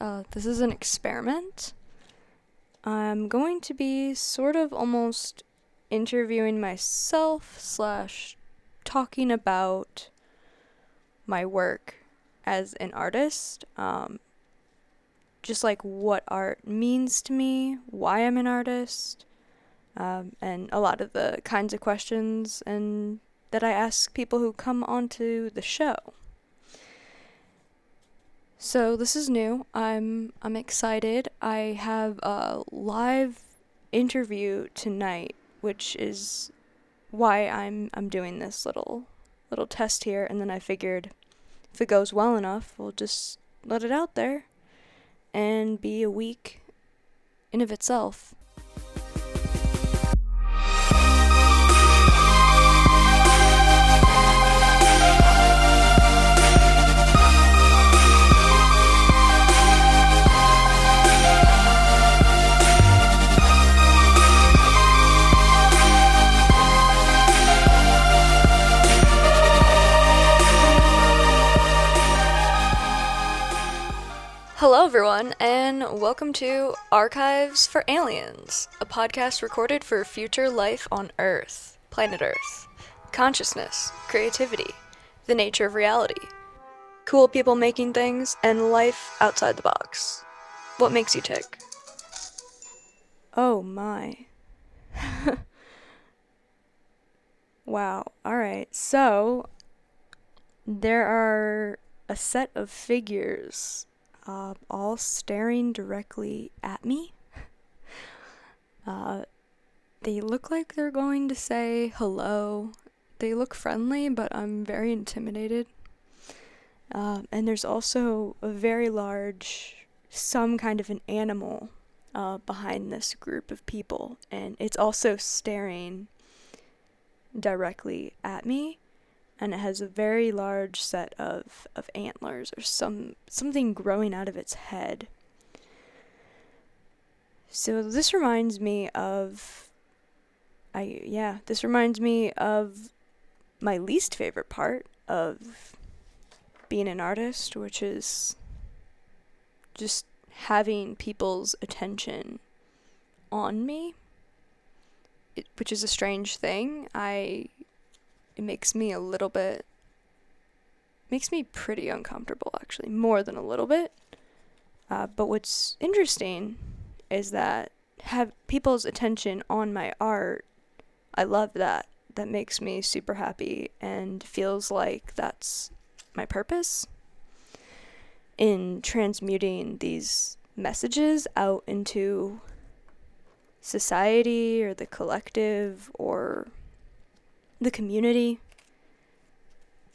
Uh, this is an experiment. I'm going to be sort of almost interviewing myself slash talking about my work as an artist. Um, just like what art means to me, why I'm an artist, um, and a lot of the kinds of questions and that I ask people who come onto the show. So this is new. I'm I'm excited. I have a live interview tonight, which is why I'm I'm doing this little little test here and then I figured if it goes well enough, we'll just let it out there and be a week in of itself. Hello, everyone, and welcome to Archives for Aliens, a podcast recorded for future life on Earth, planet Earth, consciousness, creativity, the nature of reality, cool people making things, and life outside the box. What makes you tick? Oh my. wow, alright, so there are a set of figures uh, all staring directly at me. Uh, they look like they're going to say hello. They look friendly, but I'm very intimidated. Uh, and there's also a very large, some kind of an animal uh, behind this group of people, and it's also staring directly at me and it has a very large set of, of antlers or some something growing out of its head. So this reminds me of I yeah, this reminds me of my least favorite part of being an artist, which is just having people's attention on me, it, which is a strange thing. I it makes me a little bit makes me pretty uncomfortable actually more than a little bit. Uh, but what's interesting is that have people's attention on my art i love that. That makes me super happy and feels like that's my purpose in transmuting these messages out into society or the collective or the community.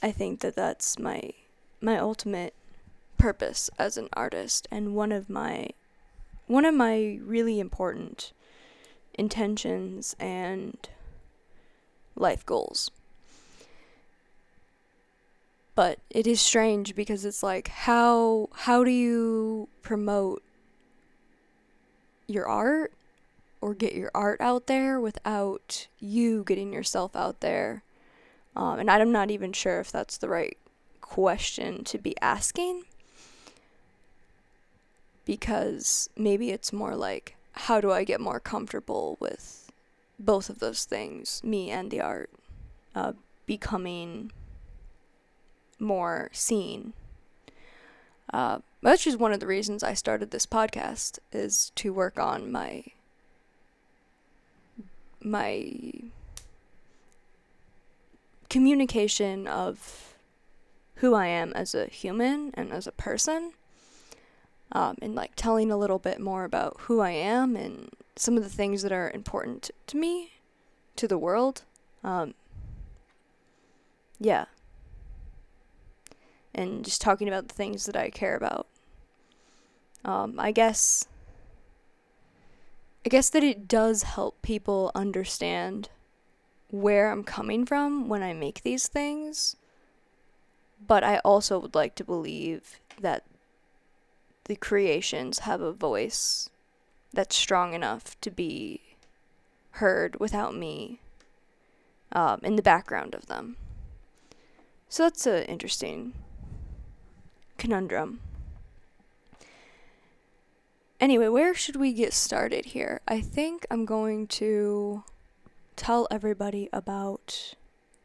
I think that that's my my ultimate purpose as an artist and one of my one of my really important intentions and life goals. But it is strange because it's like how how do you promote your art or get your art out there without you getting yourself out there. Um, and I'm not even sure if that's the right question to be asking because maybe it's more like, how do I get more comfortable with both of those things, me and the art, uh, becoming more seen? Uh, that's just one of the reasons I started this podcast is to work on my my communication of who I am as a human and as a person. Um, and like telling a little bit more about who I am and some of the things that are important to me, to the world. Um, yeah. And just talking about the things that I care about. Um, I guess I guess that it does help people understand where I'm coming from when I make these things. But I also would like to believe that the creations have a voice that's strong enough to be heard without me um, in the background of them. So that's an interesting conundrum. Anyway, where should we get started here? I think I'm going to tell everybody about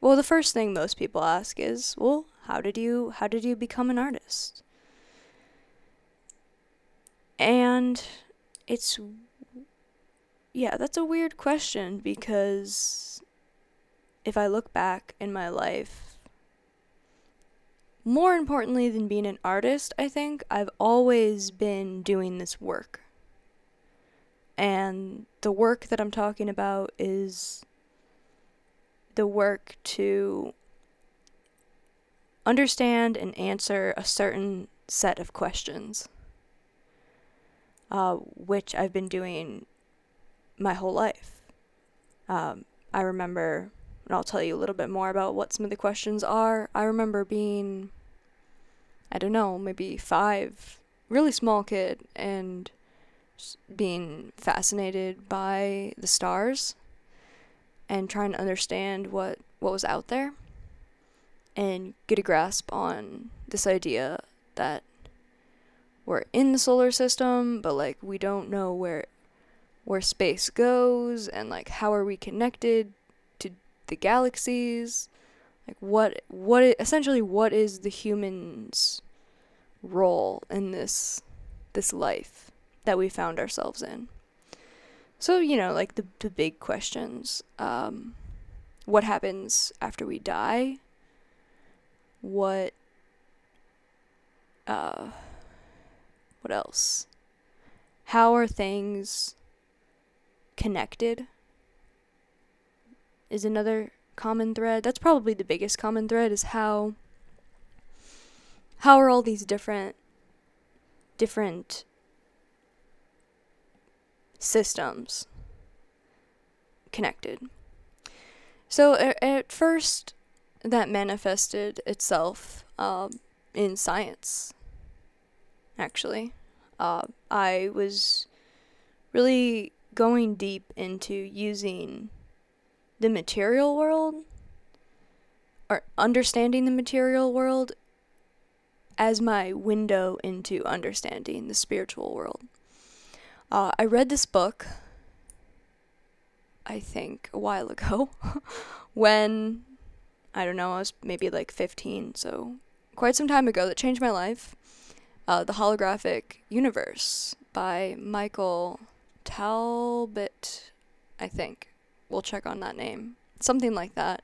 well, the first thing most people ask is, well, how did you how did you become an artist? And it's yeah, that's a weird question because if I look back in my life, more importantly than being an artist, I think I've always been doing this work. And the work that I'm talking about is the work to understand and answer a certain set of questions, uh, which I've been doing my whole life. Um, I remember, and I'll tell you a little bit more about what some of the questions are. I remember being, I don't know, maybe five, really small kid, and being fascinated by the stars and trying to understand what, what was out there and get a grasp on this idea that we're in the solar system, but like we don't know where where space goes and like how are we connected the galaxies like what what essentially what is the human's role in this this life that we found ourselves in? So you know like the the big questions um what happens after we die? What uh what else? How are things connected is another common thread. That's probably the biggest common thread is how how are all these different different systems connected. So at, at first that manifested itself uh, in science actually. Uh, I was really going deep into using the material world or understanding the material world as my window into understanding the spiritual world. Uh, I read this book, I think, a while ago, when, I don't know, I was maybe like 15, so quite some time ago, that changed my life. Uh, the Holographic Universe by Michael Talbot, I think. We'll check on that name. Something like that.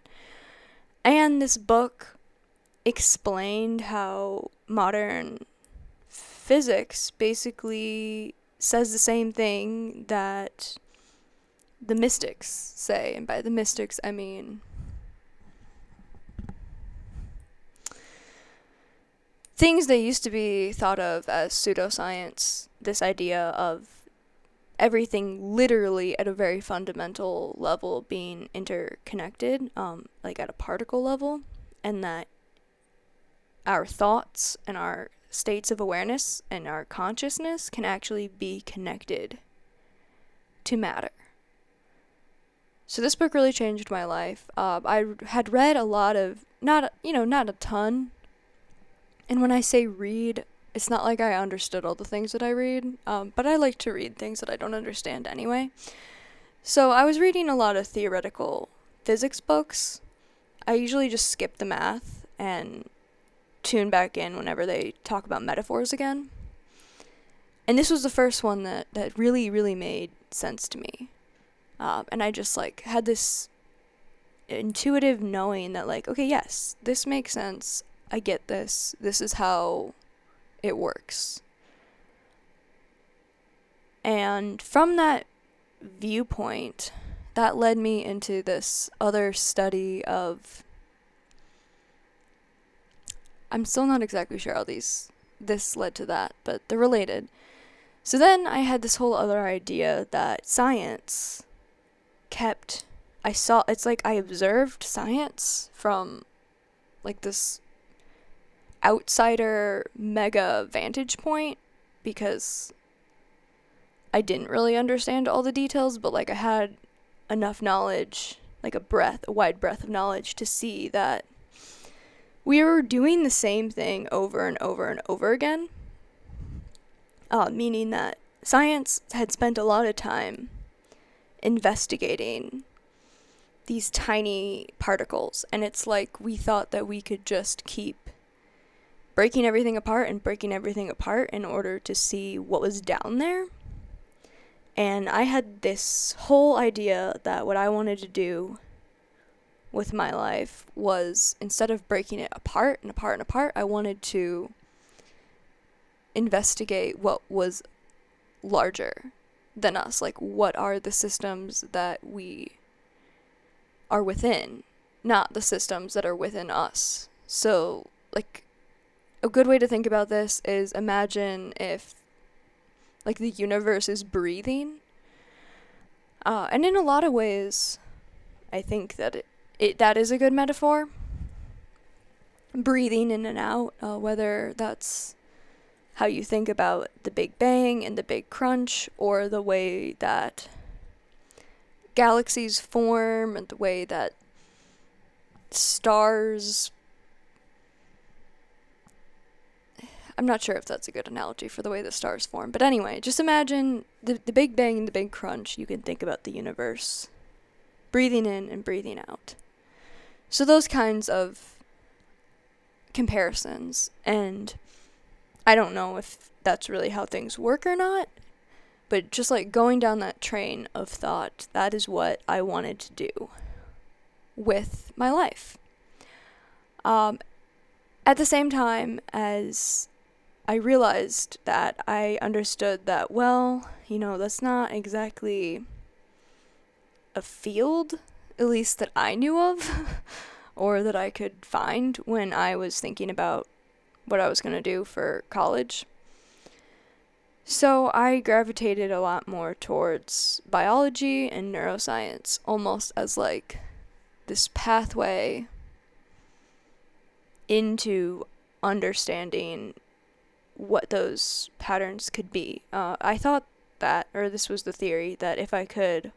And this book explained how modern physics basically says the same thing that the mystics say. And by the mystics, I mean things that used to be thought of as pseudoscience. This idea of everything literally at a very fundamental level being interconnected, um, like at a particle level, and that our thoughts and our states of awareness and our consciousness can actually be connected to matter. So this book really changed my life. Uh, I had read a lot of, not you know, not a ton. And when I say read, it's not like I understood all the things that I read, um, but I like to read things that I don't understand anyway. So I was reading a lot of theoretical physics books. I usually just skip the math and tune back in whenever they talk about metaphors again. And this was the first one that, that really, really made sense to me. Uh, and I just like had this intuitive knowing that like, okay, yes, this makes sense. I get this. This is how it works. And from that viewpoint, that led me into this other study of. I'm still not exactly sure how these this led to that, but they're related. So then I had this whole other idea that science kept I saw it's like I observed science from like this outsider mega vantage point because I didn't really understand all the details, but like I had enough knowledge, like a breadth, a wide breadth of knowledge to see that we were doing the same thing over and over and over again. Uh, meaning that science had spent a lot of time investigating these tiny particles, and it's like we thought that we could just keep breaking everything apart and breaking everything apart in order to see what was down there. And I had this whole idea that what I wanted to do with my life was instead of breaking it apart and apart and apart, I wanted to investigate what was larger than us. Like, what are the systems that we are within, not the systems that are within us. So, like, a good way to think about this is imagine if, like, the universe is breathing. Uh, and in a lot of ways, I think that it, it that is a good metaphor. Breathing in and out, uh, whether that's how you think about the Big Bang and the Big Crunch, or the way that galaxies form and the way that stars I'm not sure if that's a good analogy for the way the stars form. But anyway, just imagine the, the Big Bang and the Big Crunch. You can think about the universe breathing in and breathing out. So, those kinds of comparisons. And I don't know if that's really how things work or not. But just like going down that train of thought, that is what I wanted to do with my life. Um, at the same time as I realized that I understood that, well, you know, that's not exactly a field, at least that I knew of, or that I could find when I was thinking about what I was going to do for college. So I gravitated a lot more towards biology and neuroscience, almost as like this pathway into understanding what those patterns could be. Uh, I thought that, or this was the theory, that if I could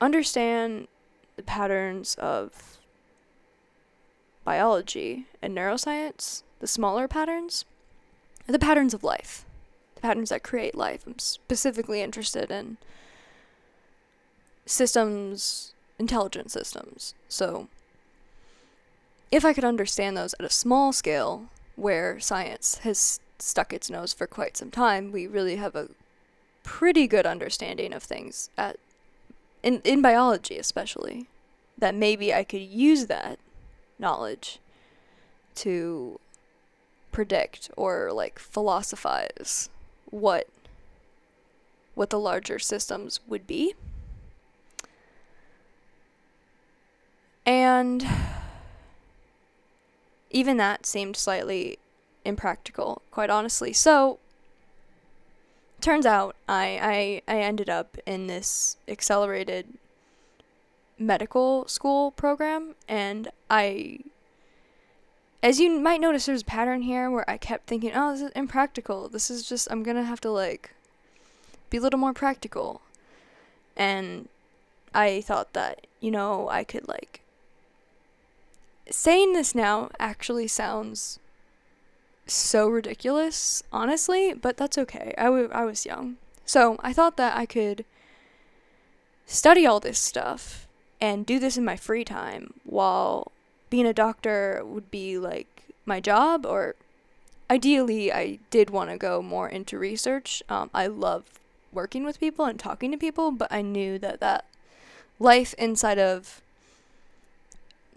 understand the patterns of biology and neuroscience, the smaller patterns, the patterns of life the patterns that create life. I'm specifically interested in systems, intelligent systems. So, if I could understand those at a small scale, where science has stuck its nose for quite some time, we really have a pretty good understanding of things at in in biology especially that maybe I could use that knowledge to predict or like philosophize what what the larger systems would be. And even that seemed slightly impractical, quite honestly. So turns out I, I I ended up in this accelerated medical school program and I as you might notice, there's a pattern here where I kept thinking, oh, this is impractical. This is just, I'm gonna have to like be a little more practical. And I thought that, you know, I could like. Saying this now actually sounds so ridiculous, honestly, but that's okay. I, w- I was young. So I thought that I could study all this stuff and do this in my free time while being a doctor would be like my job or ideally I did want to go more into research. Um, I love working with people and talking to people, but I knew that that life inside of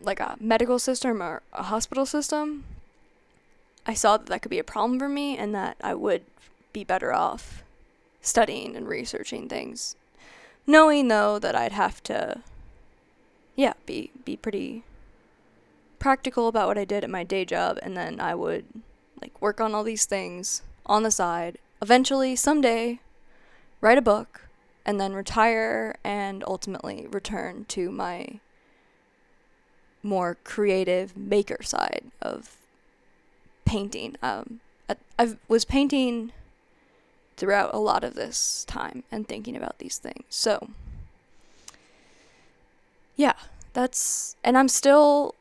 like a medical system or a hospital system, I saw that that could be a problem for me and that I would be better off studying and researching things. Knowing though that I'd have to yeah, be be pretty practical about what I did at my day job, and then I would like work on all these things on the side. Eventually, someday, write a book, and then retire and ultimately return to my more creative maker side of painting. Um, I, was painting throughout a lot of this time and thinking about these things. So, yeah, that's, and I'm still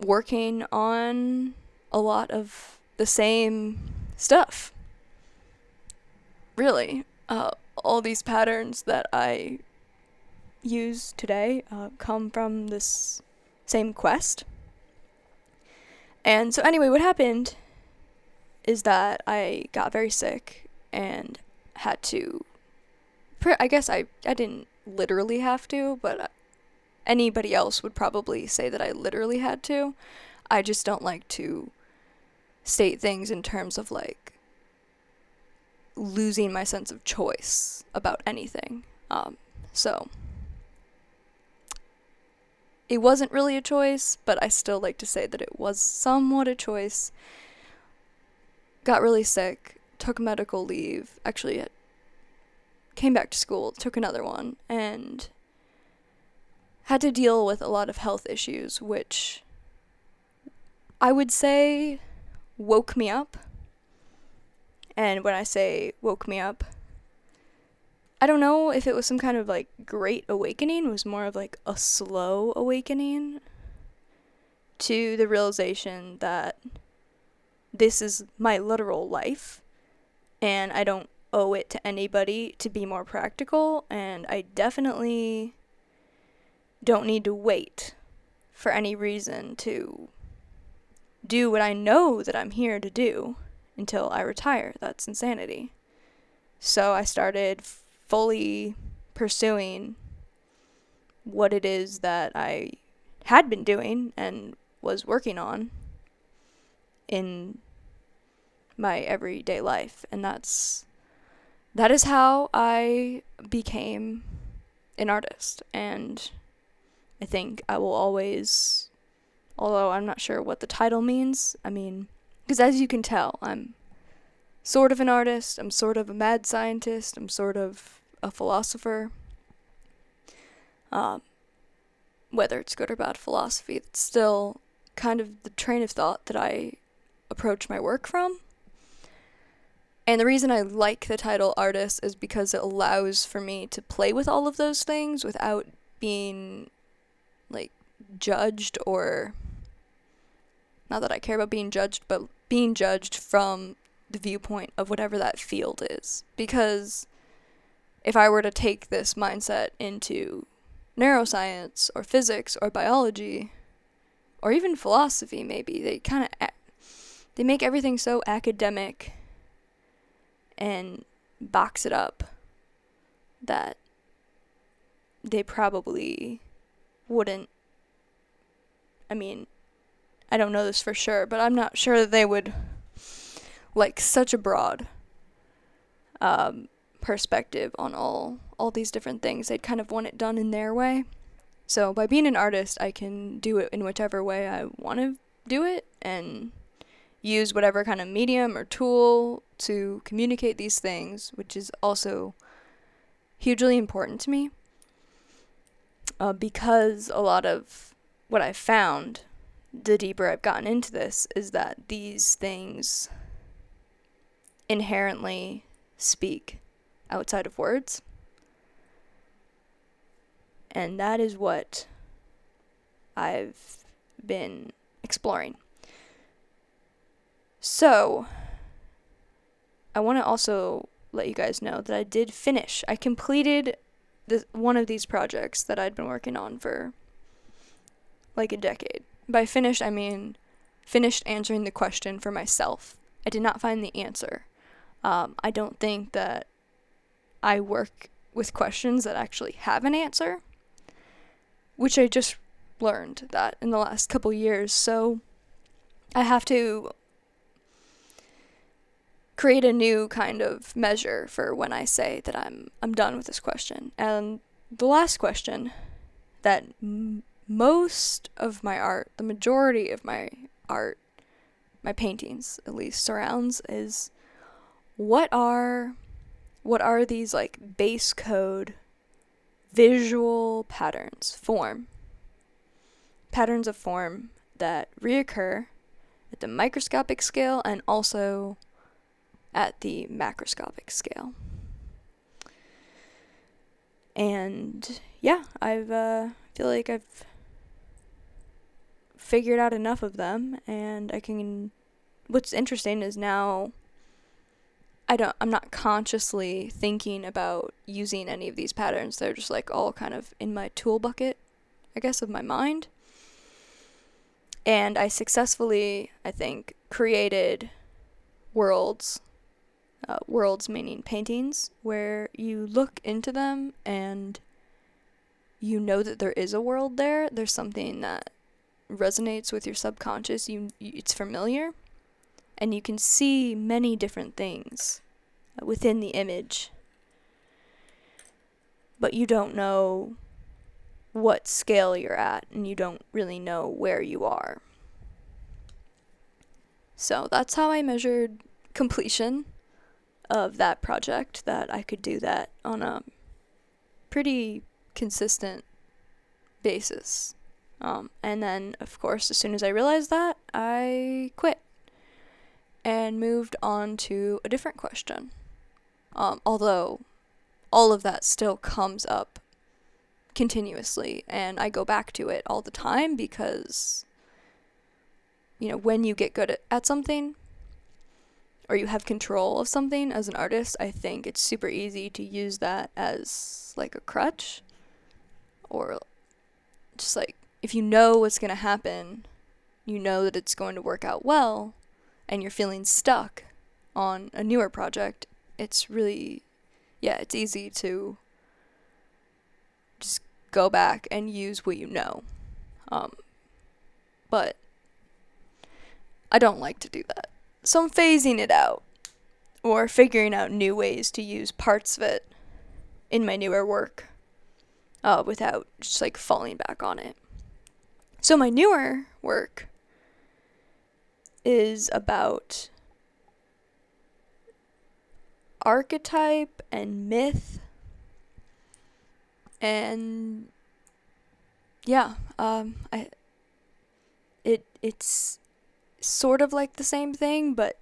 working on a lot of the same stuff. really, uh, all these patterns that I use today uh, come from this same quest. And so, anyway, what happened is that I got very sick and had to. I guess I, I didn't literally have to, but uh, anybody else would probably say that I literally had to. I just don't like to state things in terms of like losing my sense of choice about anything. Um, so it wasn't really a choice, but I still like to say that it was somewhat a choice. Got really sick, took medical leave, actually uh, came back to school, took another one, and had to deal with a lot of health issues, which I would say woke me up. And when I say woke me up, I don't know if it was some kind of like great awakening, it was more of like a slow awakening to the realization that this is my literal life and I don't owe it to anybody to be more practical and I definitely don't need to wait for any reason to do what I know that I'm here to do until I retire. That's insanity. So I started fully pursuing what it is that I had been doing and was working on in my everyday life. And that's that is how I became an artist. And I think I will always although I'm not sure what the title means. I mean, because as you can tell, I'm sort of an artist, I'm sort of a mad scientist, I'm sort of a philosopher. Um, whether it's good or bad philosophy, it's still kind of the train of thought that I approach my work from. And the reason I like the title artist is because it allows for me to play with all of those things without being like judged or not that I care about being judged, but being judged from the viewpoint of whatever that field is. Because if I were to take this mindset into neuroscience or physics or biology or even philosophy maybe they kind of they make everything so academic and box it up that they probably wouldn't I mean I don't know this for sure, but I'm not sure that they would like such a broad um, perspective on all all these different things. They'd kind of want it done in their way. So by being an artist, I can do it in whichever way I want to do it and use whatever kind of medium or tool to communicate these things, which is also hugely important to me. Uh, because a lot of what I've found the deeper I've gotten into this is that these things inherently speak outside of words. And that is what I've been exploring. So, I want to also let you guys know that I did finish. I completed the one of these projects that I'd been working on for like a decade. By finished, I mean finished answering the question for myself. I did not find the answer. Um, I don't think that I work with questions that actually have an answer, which I just learned that in the last couple years. So I have to create a new kind of measure for when I say that I'm I'm done with this question. And the last question that m- most of my art, the majority of my art, my paintings at least surrounds is what are what are these like base code visual patterns, form, patterns of form that reoccur at the microscopic scale and also at the macroscopic scale. And yeah, I've uh, feel like I've figured out enough of them and I can what's interesting is now I don't I'm not consciously thinking about using any of these patterns. They're just like all kind of in my tool bucket, I guess, of my mind. And I successfully, I think, created worlds, uh, worlds meaning paintings, where you look into them and you know that there is a world there. There's something that resonates with your subconscious. You, you it's familiar and you can see many different things within the image. But you don't know what scale you're at, and you don't really know where you are. So that's how I measured completion of that project, that I could do that on a pretty consistent basis. Um, and then, of course, as soon as I realized that, I quit and moved on to a different question. Um, although all of that still comes up continuously, and I go back to it all the time because, you know, when you get good at, at something or you have control of something as an artist, I think it's super easy to use that as like a crutch or just like if you know what's going to happen, you know that it's going to work out well, and you're feeling stuck on a newer project, it's really, yeah, it's easy to just go back and use what you know. Um, but I don't like to do that. So I'm phasing it out or figuring out new ways to use parts of it in my newer work uh, without just like falling back on it. So my newer work is about archetype and myth. And yeah um i it it's sort of like the same thing but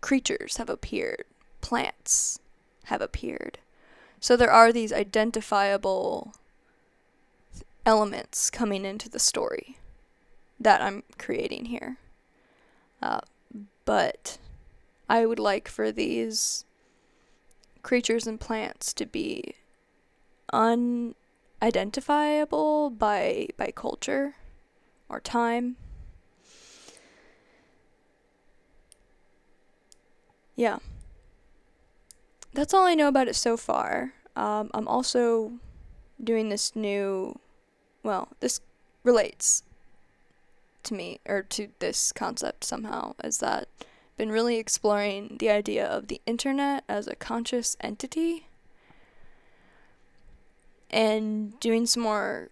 creatures have appeared. Plants have appeared. So there are these identifiable elements coming into the story that I'm creating here uh, but I would like for these creatures and plants to be unidentifiable by by culture or time. Yeah. That's all I know about it so far. Um, I'm also doing this new, well, this relates to me or to this concept somehow is that I've been really exploring the idea of the internet as a conscious entity and doing some more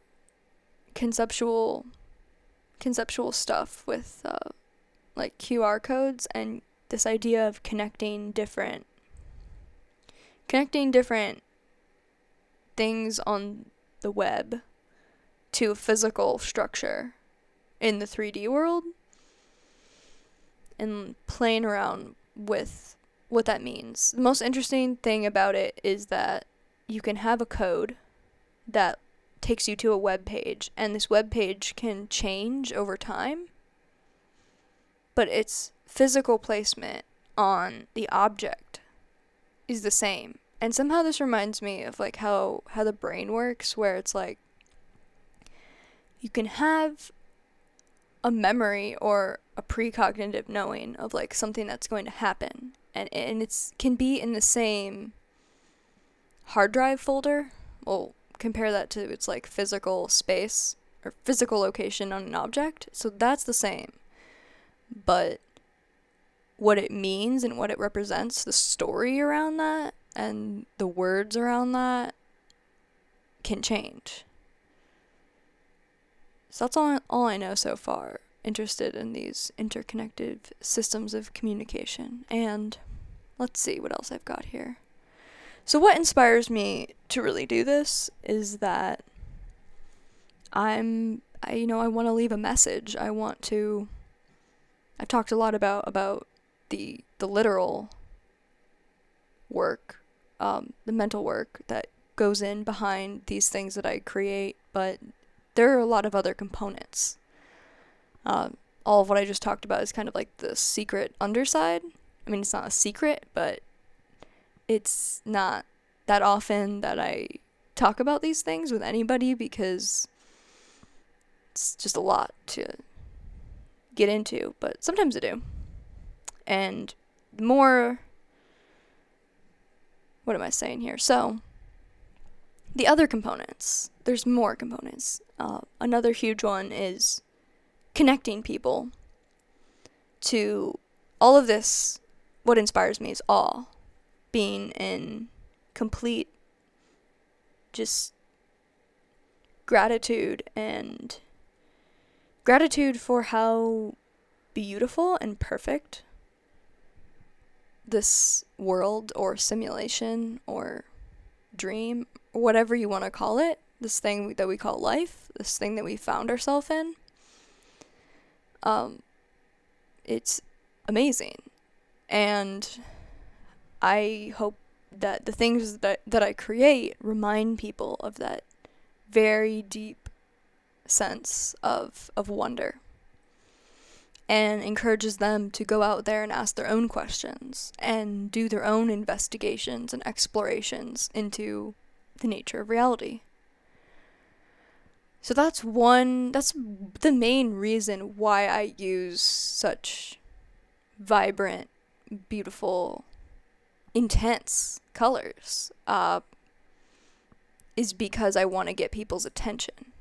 conceptual conceptual stuff with uh, like QR codes and this idea of connecting different connecting different things on the web to a physical structure in the 3D world and playing around with what that means. The most interesting thing about it is that you can have a code that takes you to a web page and this web page can change over time but its physical placement on the object is the same and somehow this reminds me of like how how the brain works where it's like you can have a memory or a precognitive knowing of like something that's going to happen. And and it's can be in the same hard drive folder. Well compare that to its like physical space or physical location on an object. So that's the same. But what it means and what it represents the story around that and the words around that can change so that's all, all I know so far. Interested in these interconnected systems of communication. And let's see what else I've got here. So, what inspires me to really do this is that I'm, I, you know, I want to leave a message. I want to. I've talked a lot about about the the literal work, um, the mental work that goes in behind these things that I create, but there are a lot of other components. Um, all of what I just talked about is kind of like the secret underside. I mean, it's not a secret, but it's not that often that I talk about these things with anybody because it's just a lot to get into, but sometimes I do. And more what am I saying here? So, the other components, there's more components. Uh, another huge one is connecting people to all of this. What inspires me is awe, being in complete just gratitude and gratitude for how beautiful and perfect this world or simulation or dream, whatever you want to call it, this thing that we call life, this thing that we found ourselves in, um, it's amazing. And I hope that the things that, that I create remind people of that very deep sense of, of wonder and encourages them to go out there and ask their own questions and do their own investigations and explorations into the nature of reality. So that's one, that's the main reason why I use such vibrant, beautiful, intense colors. Uh, is because I want to get people's attention.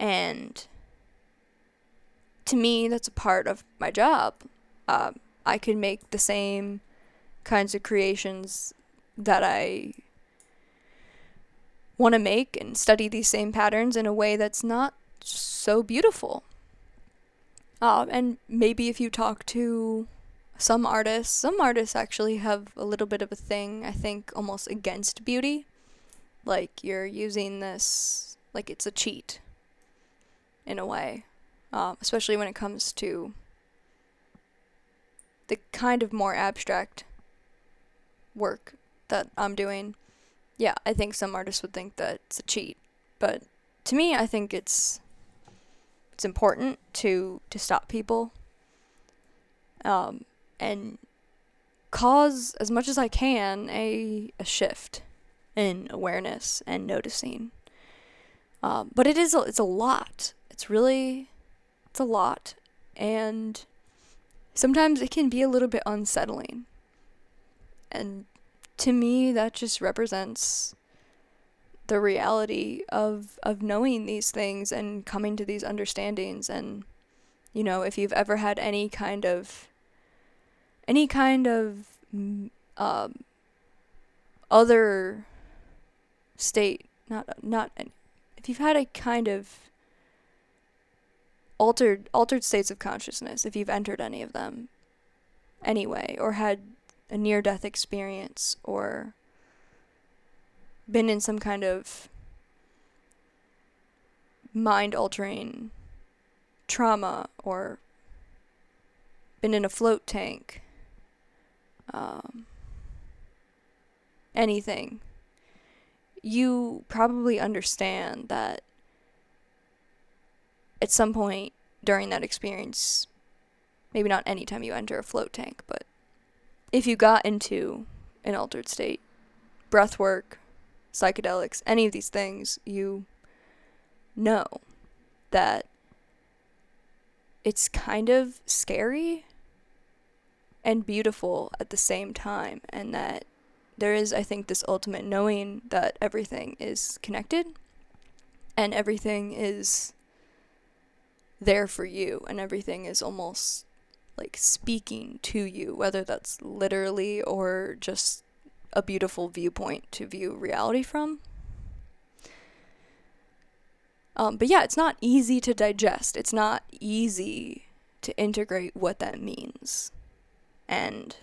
And to me, that's a part of my job. Uh, I could make the same kinds of creations that I want to make and study these same patterns in a way that's not so beautiful. Uh, and maybe if you talk to some artists, some artists actually have a little bit of a thing, I think, almost against beauty. Like you're using this, like it's a cheat in a way um, especially when it comes to the kind of more abstract work that I'm doing. Yeah, I think some artists would think that it's a cheat, but to me, I think it's it's important to to stop people um, and cause as much as I can a a shift in awareness and noticing. Um, but it is a, it's a lot. It's really it's a lot. And sometimes it can be a little bit unsettling. And to me, that just represents the reality of of knowing these things and coming to these understandings and you know if you've ever had any kind of any kind of mm, um, other state not not if you've had a kind of altered altered states of consciousness if you've entered any of them anyway or had a near death experience or been in some kind of mind altering trauma or been in a float tank um, anything you probably understand that at some point during that experience, maybe not any time you enter a float tank, but if you got into an altered state, breath work, psychedelics, any of these things, you know that it's kind of scary and beautiful at the same time, and that there is, I think, this ultimate knowing that everything is connected and everything is there for you and everything is almost like speaking to you, whether that's literally or just a beautiful viewpoint to view reality from. Um, but yeah, it's not easy to digest. It's not easy to integrate what that means. And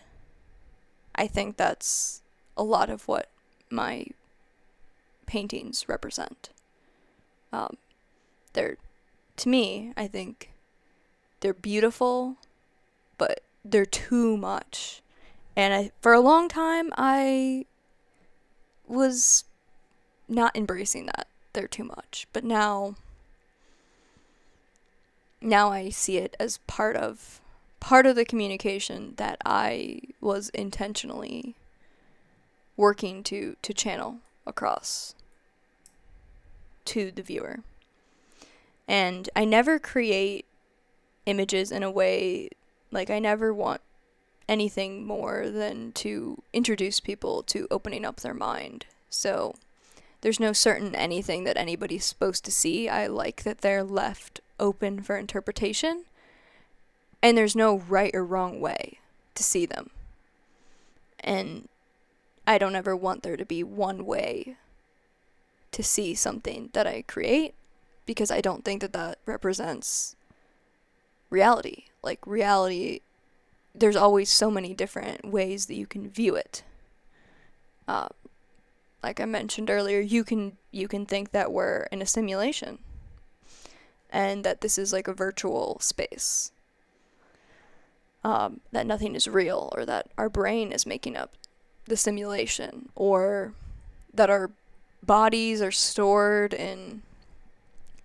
I think that's a lot of what my paintings represent. Um, they're to me, I think they're beautiful, but they're too much. And I, for a long time, I was not embracing that they're too much. But now, now I see it as part of part of the communication that I was intentionally working to to channel across to the viewer. And I never create images in a way like I never want anything more than to introduce people to opening up their mind. So there's no certain anything that anybody's supposed to see. I like that they're left open for interpretation. And there's no right or wrong way to see them. And I don't ever want there to be one way to see something that I create because I don't think that that represents reality. Like, reality there's always so many different ways that you can view it. Uh, like I mentioned earlier, you can you can think that we're in a simulation, and that this is like a virtual space. Um, that nothing is real, or that our brain is making up the simulation, or that our bodies are stored in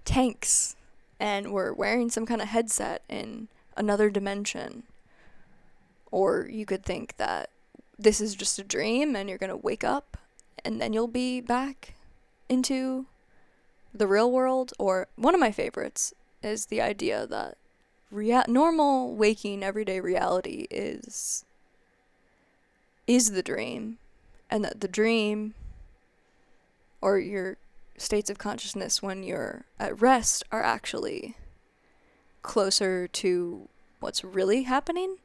tanks, and we're wearing some kind of headset in another dimension or you could think that this is just a dream and you're going to wake up and then you'll be back into the real world. Or one of my favorites is the idea that rea- normal waking everyday reality is is the dream and that the dream or your states of consciousness when you're at rest are actually closer to what's really happening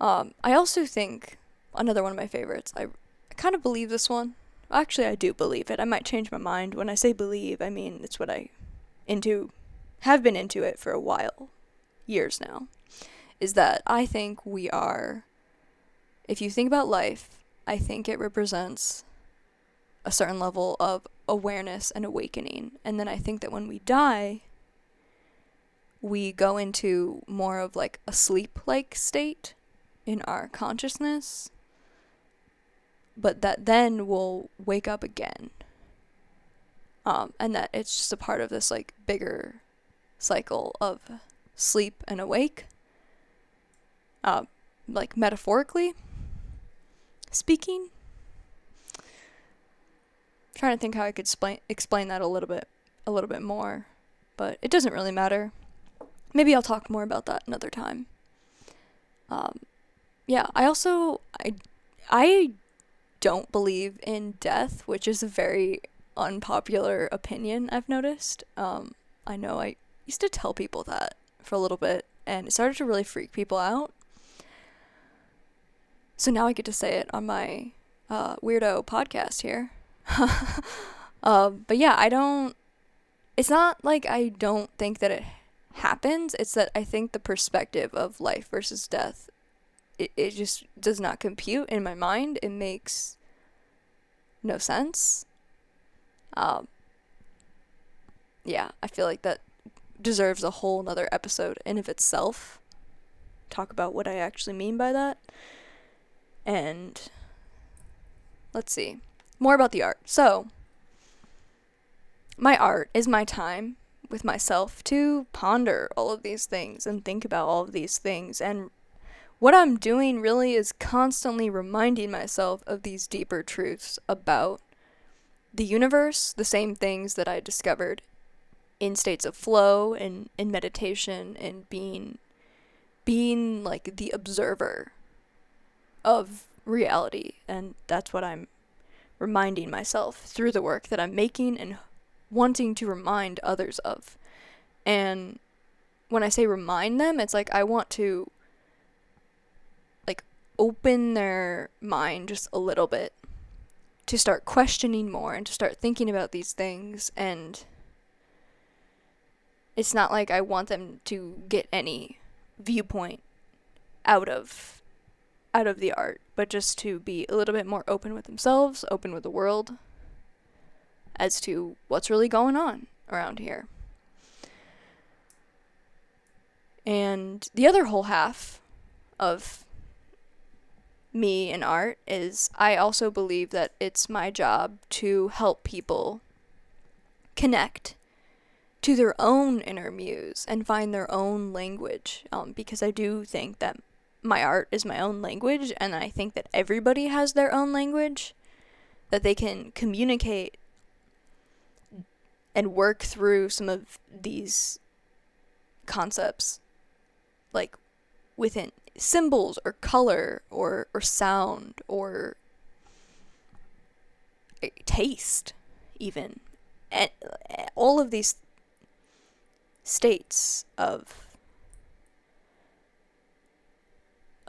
um, I also think another one of my favorites. I, I kind of believe this one. Actually, I do believe it. I might change my mind. When I say believe, I mean it's what I into have been into it for a while, years now. Is that I think we are if you think about life, I think it represents a certain level of awareness and awakening. And then I think that when we die, we go into more of like a sleep like state in our consciousness, but that then we'll wake up again. Um, and that it's just a part of this like bigger cycle of sleep and awake. Uh, like metaphorically speaking. Trying to think how I could explain explain that a little bit a little bit more, but it doesn't really matter. Maybe I'll talk more about that another time. Um, yeah, I also I I don't believe in death, which is a very unpopular opinion I've noticed. Um, I know I used to tell people that for a little bit, and it started to really freak people out. So now I get to say it on my uh, weirdo podcast here. uh, but yeah, I don't. It's not like I don't think that it happens. It's that I think the perspective of life versus death it, it just does not compute in my mind. It makes no sense. Um, yeah, I feel like that deserves a whole nother episode in of itself. Talk about what I actually mean by that. And let's see. More about the art. So, my art is my time with myself to ponder all of these things and think about all of these things and what I'm doing really is constantly reminding myself of these deeper truths about the universe, the same things that I discovered in states of flow and in meditation and being being like the observer of reality and that's what I'm reminding myself through the work that I'm making and wanting to remind others of. And when I say remind them, it's like I want to like open their mind just a little bit to start questioning more and to start thinking about these things and it's not like I want them to get any viewpoint out of out of the art, but just to be a little bit more open with themselves, open with the world as to what's really going on around here. And the other whole half of me in art is I also believe that it's my job to help people connect to their own inner muse and find their own language um, because I do think that my art is my own language, and I think that everybody has their own language that they can communicate and work through some of these concepts like within symbols or color or or sound or eh, taste even. And eh, all of these states of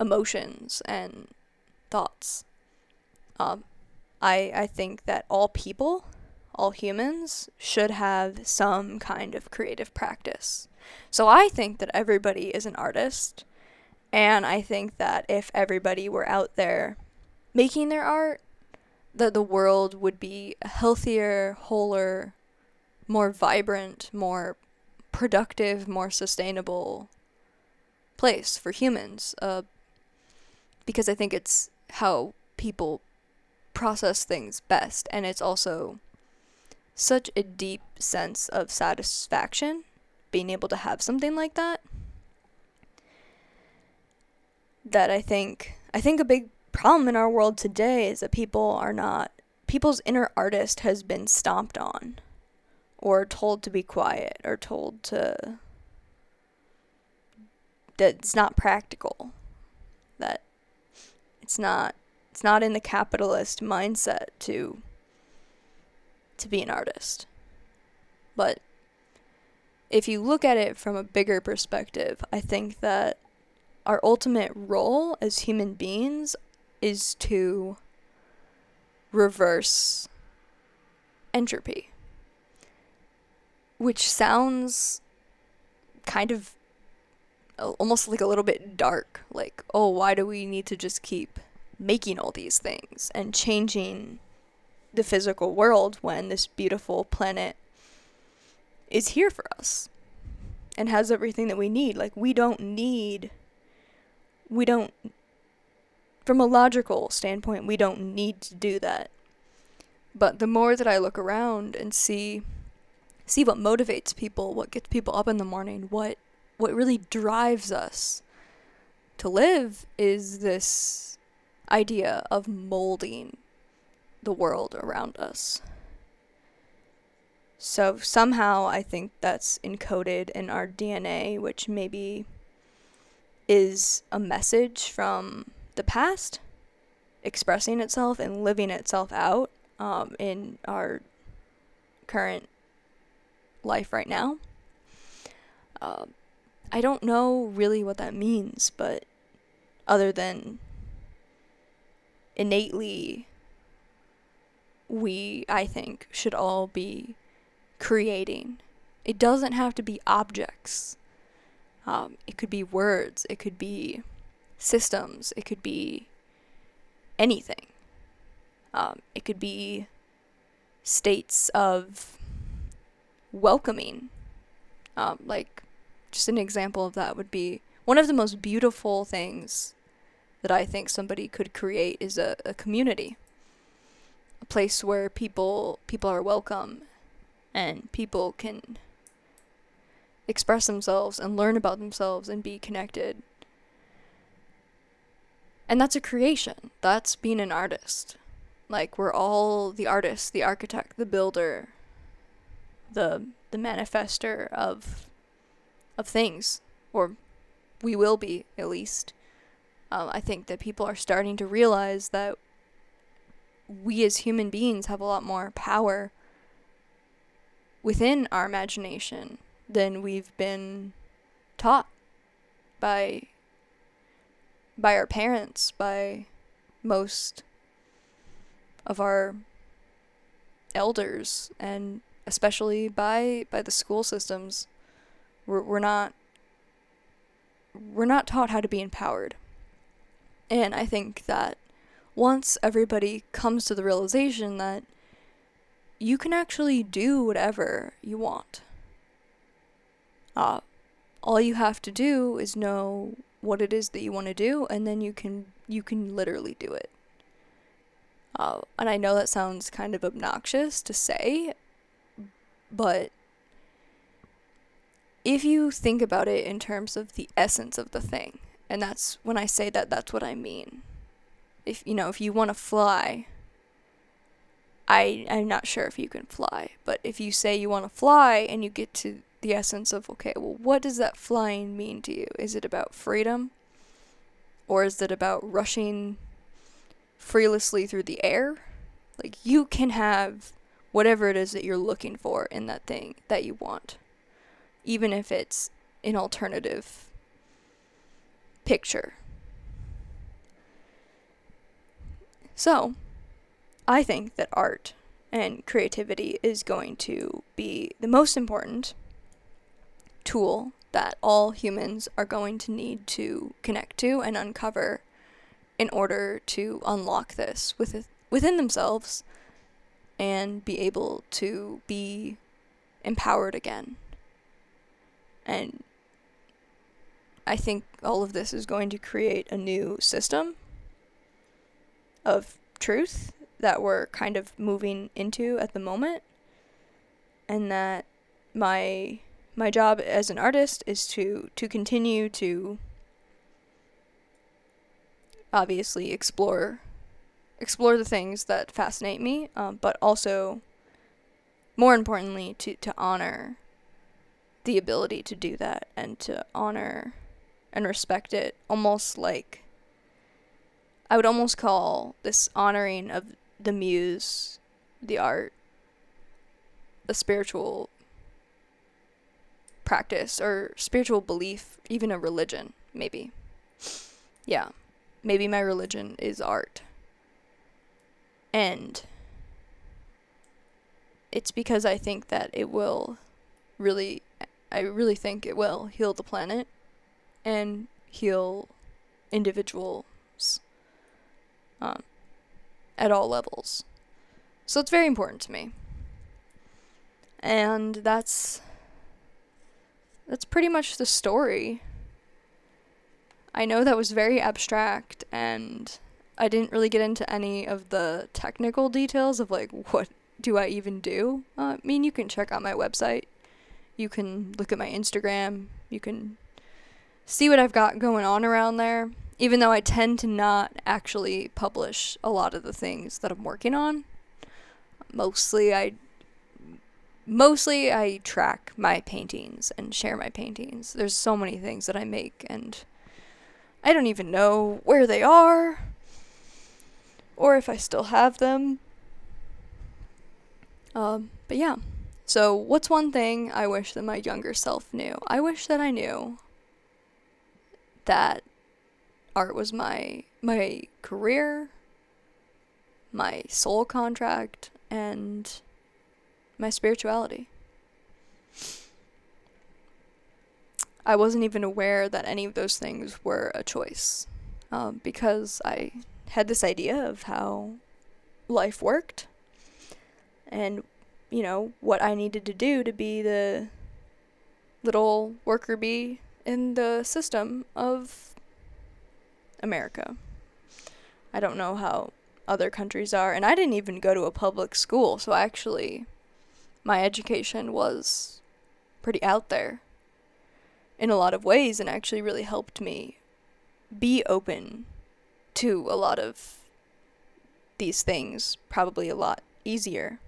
emotions and thoughts um, I, I think that all people all humans should have some kind of creative practice. So I think that everybody is an artist. And I think that if everybody were out there making their art, that the world would be a healthier, wholer, more vibrant, more productive, more sustainable place for humans. Uh, because I think it's how people process things best. And it's also such a deep sense of satisfaction being able to have something like that that I think I think a big problem in our world today is that people are not people's inner artist has been stomped on or told to be quiet or told to that it's not practical that it's not it's not in the capitalist mindset to to be an artist. But if you look at it from a bigger perspective, I think that our ultimate role as human beings is to reverse entropy, which sounds kind of almost like a little bit dark. Like, oh, why do we need to just keep making all these things and changing the physical world when this beautiful planet is here for us and has everything that we need. Like, we don't need, we don't, from a logical standpoint, we don't need to do that. But the more that I look around and see, see what motivates people, what gets people up in the morning, what, what really drives us to live is this idea of molding the world around us. So somehow I think that's encoded in our DNA, which maybe is a message from the past expressing itself and living itself out um, in our current life right now. Uh, I don't know really what that means, but other than innately we, I think, should all be creating. It doesn't have to be objects. Um, it could be words. It could be systems. It could be anything. Um, it could be states of welcoming. Um, like, just an example of that would be one of the most beautiful things that I think somebody could create is a, a community a place where people people are welcome and people can express themselves and learn about themselves and be connected. And that's a creation. That's being an artist. Like we're all the artist, the architect, the builder, the the manifester of of things or we will be at least. Um, I think that people are starting to realize that we as human beings have a lot more power within our imagination than we've been taught by by our parents, by most of our elders and especially by by the school systems. We're we're not we're not taught how to be empowered. And I think that once everybody comes to the realization that you can actually do whatever you want. Uh, all you have to do is know what it is that you want to do, and then you can you can literally do it. Uh, and I know that sounds kind of obnoxious to say, but if you think about it in terms of the essence of the thing, And that's when I say that, that's what I mean. If you know, if you want to fly, I I'm not sure if you can fly, but if you say you want to fly and you get to the essence of okay, well, what does that flying mean to you? Is it about freedom? Or is it about rushing freelessly through the air? Like you can have whatever it is that you're looking for in that thing that you want. Even if it's an alternative picture. So, I think that art and creativity is going to be the most important tool that all humans are going to need to connect to and uncover in order to unlock this within themselves and be able to be empowered again. And I think all of this is going to create a new system of truth that we're kind of moving into at the moment. And that my my job as an artist is to to continue to obviously explore explore the things that fascinate me, um, but also more importantly to to honor the ability to do that and to honor and respect it almost like I would almost call this honoring of the muse, the art, a spiritual practice or spiritual belief, even a religion, maybe. Yeah. Maybe my religion is art. And it's because I think that it will really I really think it will heal the planet and heal individuals um, at all levels. So it's very important to me. And that's that's pretty much the story. I know that was very abstract and I didn't really get into any of the technical details of like what do I even do. Uh, I mean, you can check out my website. You can look at my Instagram. You can see what I've got going on around there even though I tend to not actually publish a lot of the things that I'm working on. Mostly I mostly I track my paintings and share my paintings. There's so many things that I make and I don't even know where they are or if I still have them. Um, but yeah. So, what's one thing I wish that my younger self knew? I wish that I knew that art was my my career, my soul contract, and my spirituality. I wasn't even aware that any of those things were a choice um, because I had this idea of how life worked and, you know, what I needed to do to be the little worker bee in the system of America. I don't know how other countries are, and I didn't even go to a public school, so actually, my education was pretty out there in a lot of ways and actually really helped me be open to a lot of these things probably a lot easier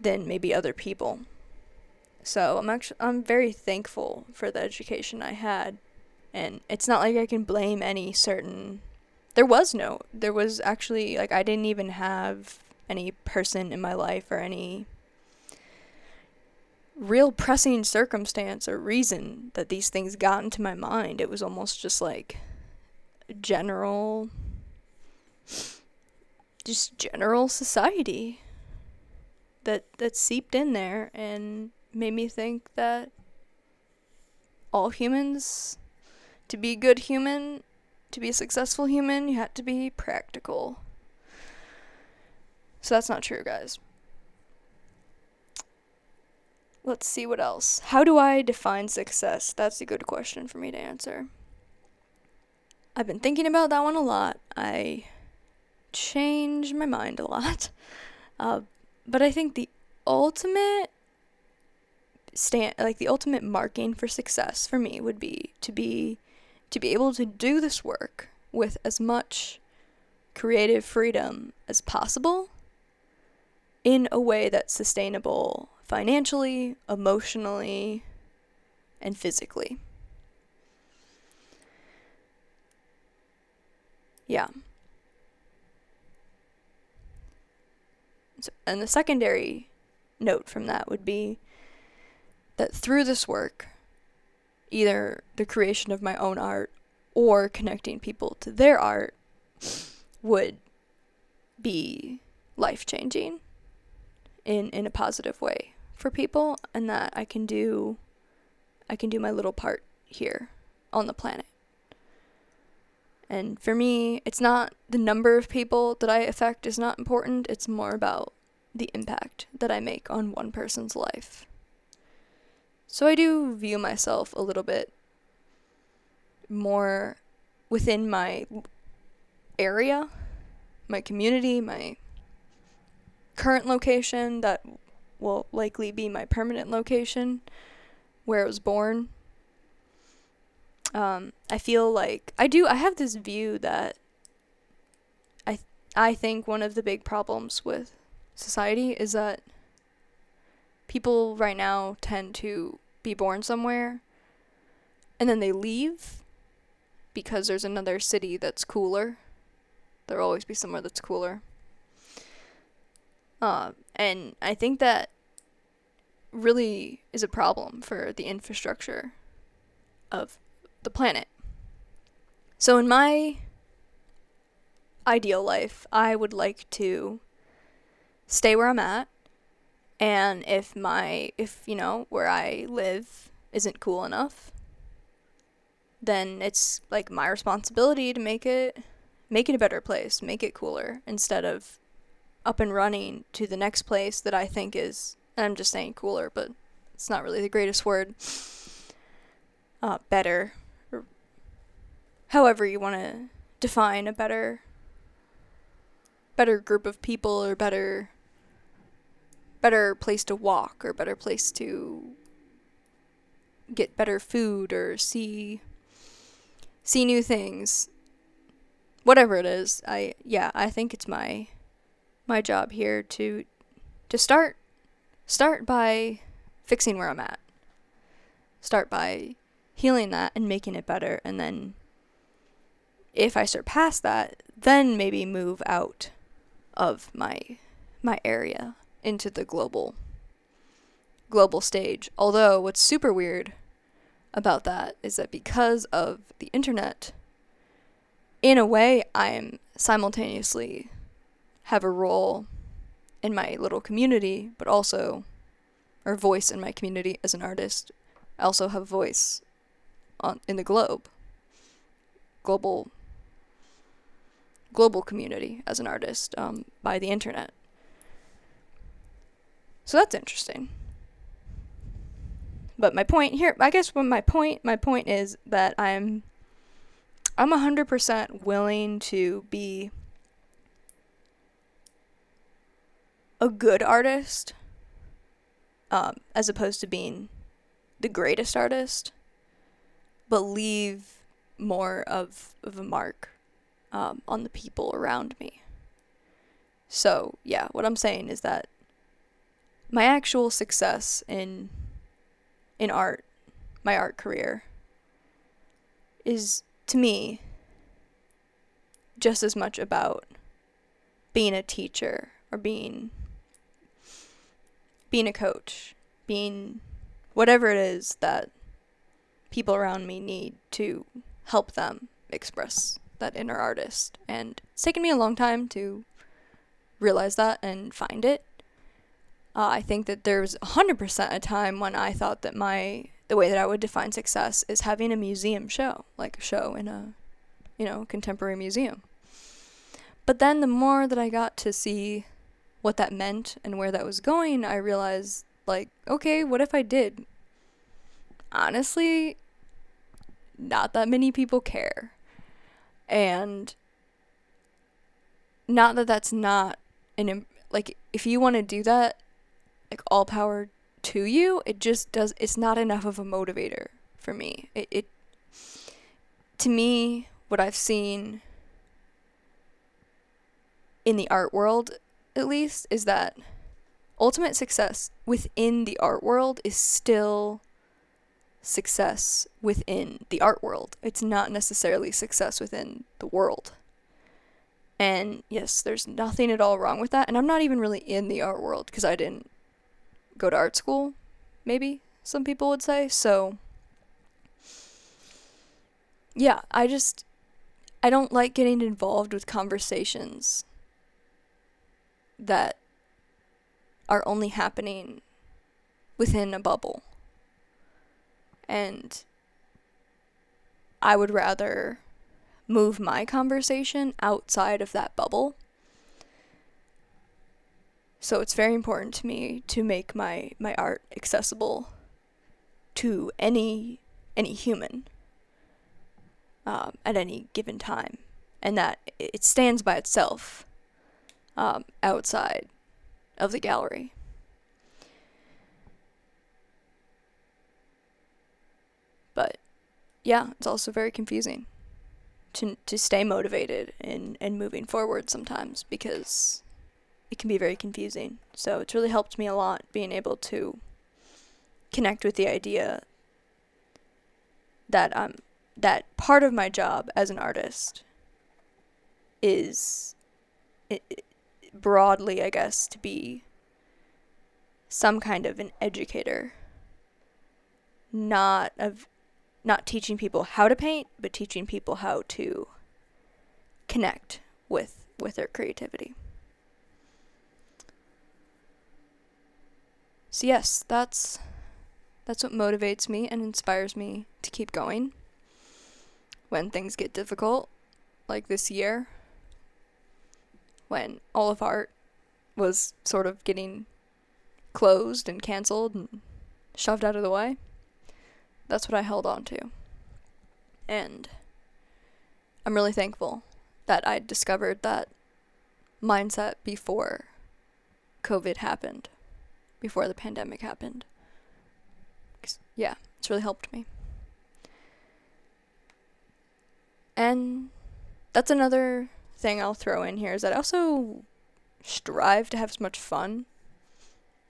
than maybe other people. So I'm actually I'm very thankful for the education I had and it's not like I can blame any certain there was no there was actually like I didn't even have any person in my life or any real pressing circumstance or reason that these things got into my mind. It was almost just like general just general society that that seeped in there and made me think that all humans to be a good human, to be a successful human, you have to be practical. So that's not true, guys. Let's see what else. How do I define success? That's a good question for me to answer. I've been thinking about that one a lot. I change my mind a lot. Uh, but I think the ultimate stand like the ultimate marking for success for me would be to be to be able to do this work with as much creative freedom as possible in a way that's sustainable financially, emotionally, and physically. Yeah. And the secondary note from that would be that through this work, either the creation of my own art or connecting people to their art would be life changing in in a positive way for people and that I can do I can do my little part here on the planet. And for me, it's not the number of people that I affect is not important, it's more about the impact that I make on one person's life. So I do view myself a little bit more within my area, my community, my current location that will likely be my permanent location where I was born. Um, I feel like I do. I have this view that I th- I think one of the big problems with society is that people right now tend to be born somewhere and then they leave because there's another city that's cooler. There'll always be somewhere that's cooler. Uh, and I think that really is a problem for the infrastructure of the planet. So, in my ideal life, I would like to stay where I'm at. And if my, if, you know, where I live isn't cool enough, then it's like my responsibility to make it make it a better place, make it cooler instead of up and running to the next place that I think is and I'm just saying cooler, but it's not really the greatest word. Uh, better, or however you want to define a better, better group of people or better, better place to walk or better place to get better food or see, see new things. Whatever it is, I yeah, I think it's my my job here to to start start by fixing where I'm at. Start by healing that and making it better and then if I surpass that, then maybe move out of my my area into the global global stage. Although what's super weird about that is that because of the internet in a way I'm simultaneously have a role in my little community, but also, or voice in my community as an artist. I also have a voice on in the globe, global, global community as an artist um, by the internet. So that's interesting. But my point here, I guess, when my point, my point is that I'm, I'm hundred percent willing to be a good artist um, as opposed to being the greatest artist, but leave more of, of a mark um, on the people around me. So, yeah, what I'm saying is that my actual success in in art, my art career is to me just as much about being a teacher or being being a coach, being whatever it is that people around me need to help them express that inner artist. And it's taken me a long time to realize that and find it. Uh, I think that there was 100% a time when I thought that my the way that I would define success is having a museum show, like a show in a you know, contemporary museum. But then the more that I got to see what that meant and where that was going, I realized, like, okay, what if I did? Honestly, not that many people care. And not that that's not an, like, if you want to do that, like, all power to you, it just does, it's not enough of a motivator for me. It, it to me, what I've seen in the art world, at least, is that ultimate success within the art world is still success within the art world. It's not necessarily success within the world. And yes, there's nothing at all wrong with that. And I'm not even really in the art world because I didn't go to art school, maybe some people would say. So, yeah, I just, I don't like getting involved with conversations that are only happening within a bubble. And I would rather move my conversation outside of that bubble. So it's very important to me to make my, my art accessible to any any human um, at any given time, and that it stands by itself um, outside of the gallery. But yeah, it's also very confusing to to stay motivated and and moving forward sometimes because it can be very confusing. So it's really helped me a lot being able to connect with the idea that um that part of my job as an artist is it, it, broadly, I guess, to be some kind of an educator, not of not teaching people how to paint, but teaching people how to connect with with their creativity. So yes, that's that's what motivates me and inspires me to keep going when things get difficult, like this year, when all of art was sort of getting closed and canceled and shoved out of the way. That's what I held on to. And I'm really thankful that I discovered that mindset before COVID happened, before the pandemic happened. Yeah, it's really helped me. And that's another thing I'll throw in here is that I also strive to have as much fun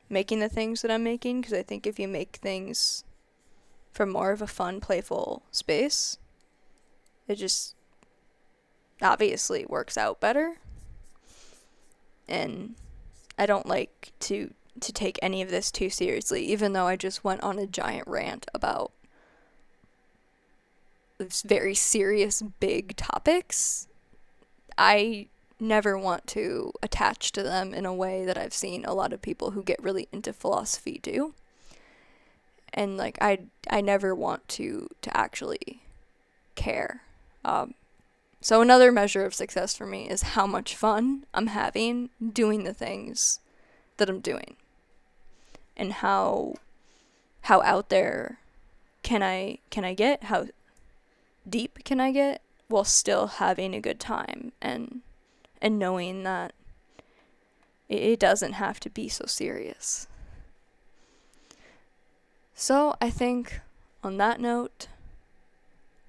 making the things that I'm making because I think if you make things from more of a fun, playful space, it just obviously works out better. And I don't like to to take any of this too seriously, even though I just went on a giant rant about very serious big topics. I never want to attach to them in a way that I've seen a lot of people who get really into philosophy do. And like I I never want to to actually care. Um, so another measure of success for me is how much fun I'm having doing the things that I'm doing. And how how out there can I can I get? How deep can I get while still having a good time and and knowing that it, it doesn't have to be so serious. So I think on that note,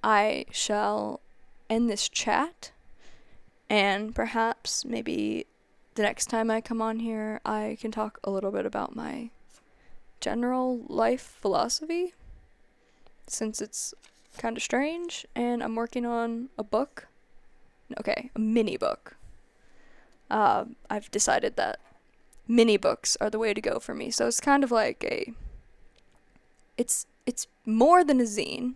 I shall end this chat, and perhaps maybe the next time I come on here, I can talk a little bit about my general life philosophy, since it's kind of strange, and I'm working on a book. Okay, a mini book. Uh, I've decided that mini books are the way to go for me. So it's kind of like a. It's it's more than a zine,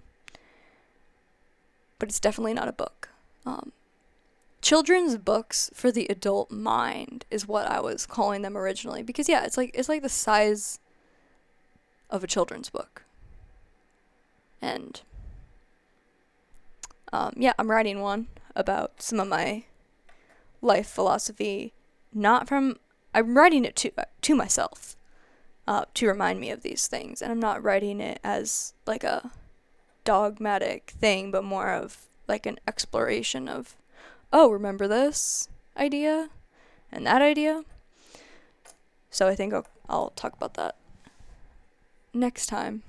but it's definitely not a book. Um, children's books for the adult mind is what I was calling them originally because yeah, it's like it's like the size of a children's book. And um, yeah, I'm writing one about some of my life philosophy, not from. I'm writing it to uh, to myself, uh, to remind me of these things, and I'm not writing it as like a dogmatic thing, but more of like an exploration of, oh, remember this idea, and that idea. So I think I'll, I'll talk about that next time.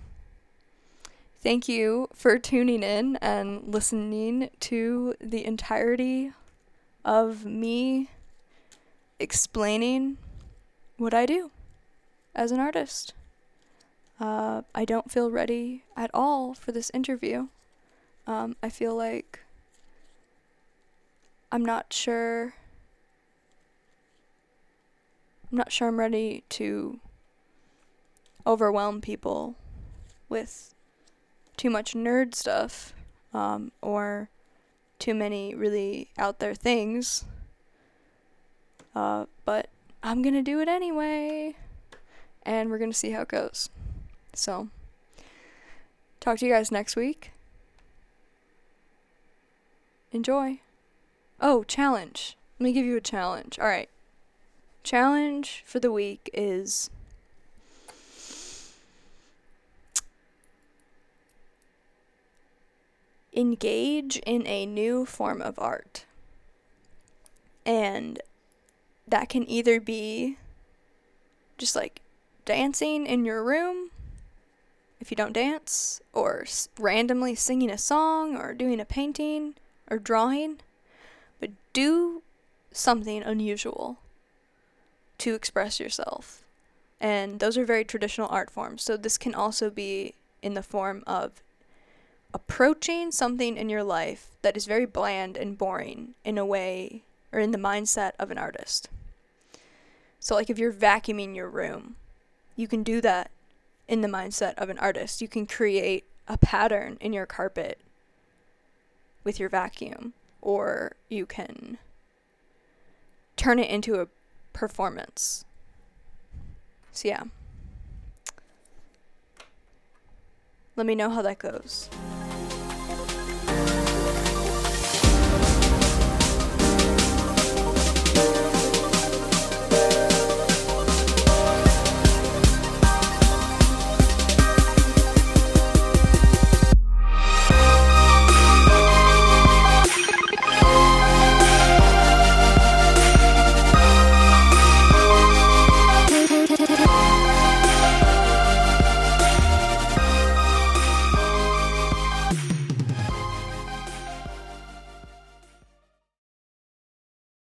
Thank you for tuning in and listening to the entirety of me explaining what I do as an artist. Uh, I don't feel ready at all for this interview. Um, I feel like I'm not sure. I'm not sure I'm ready to overwhelm people with too much nerd stuff um, or too many really out there things. Uh, but I'm to do it anyway. And we're to see how it goes. So, talk to you guys next week. Enjoy. Oh, challenge. Let me give you a challenge. All right. Challenge for the week is engage in a new form of art. And that can either be just like dancing in your room if you don't dance, or s- randomly singing a song, or doing a painting, or drawing. But do something unusual to express yourself. And those are very traditional art forms. So this can also be in the form of approaching something in your life that is very bland and boring in a way or in the mindset of an artist. So, like if you're vacuuming your room, you can do that in the mindset of an artist. You can create a pattern in your carpet with your vacuum, or you can turn it into a performance. So, yeah. Let me know how that goes.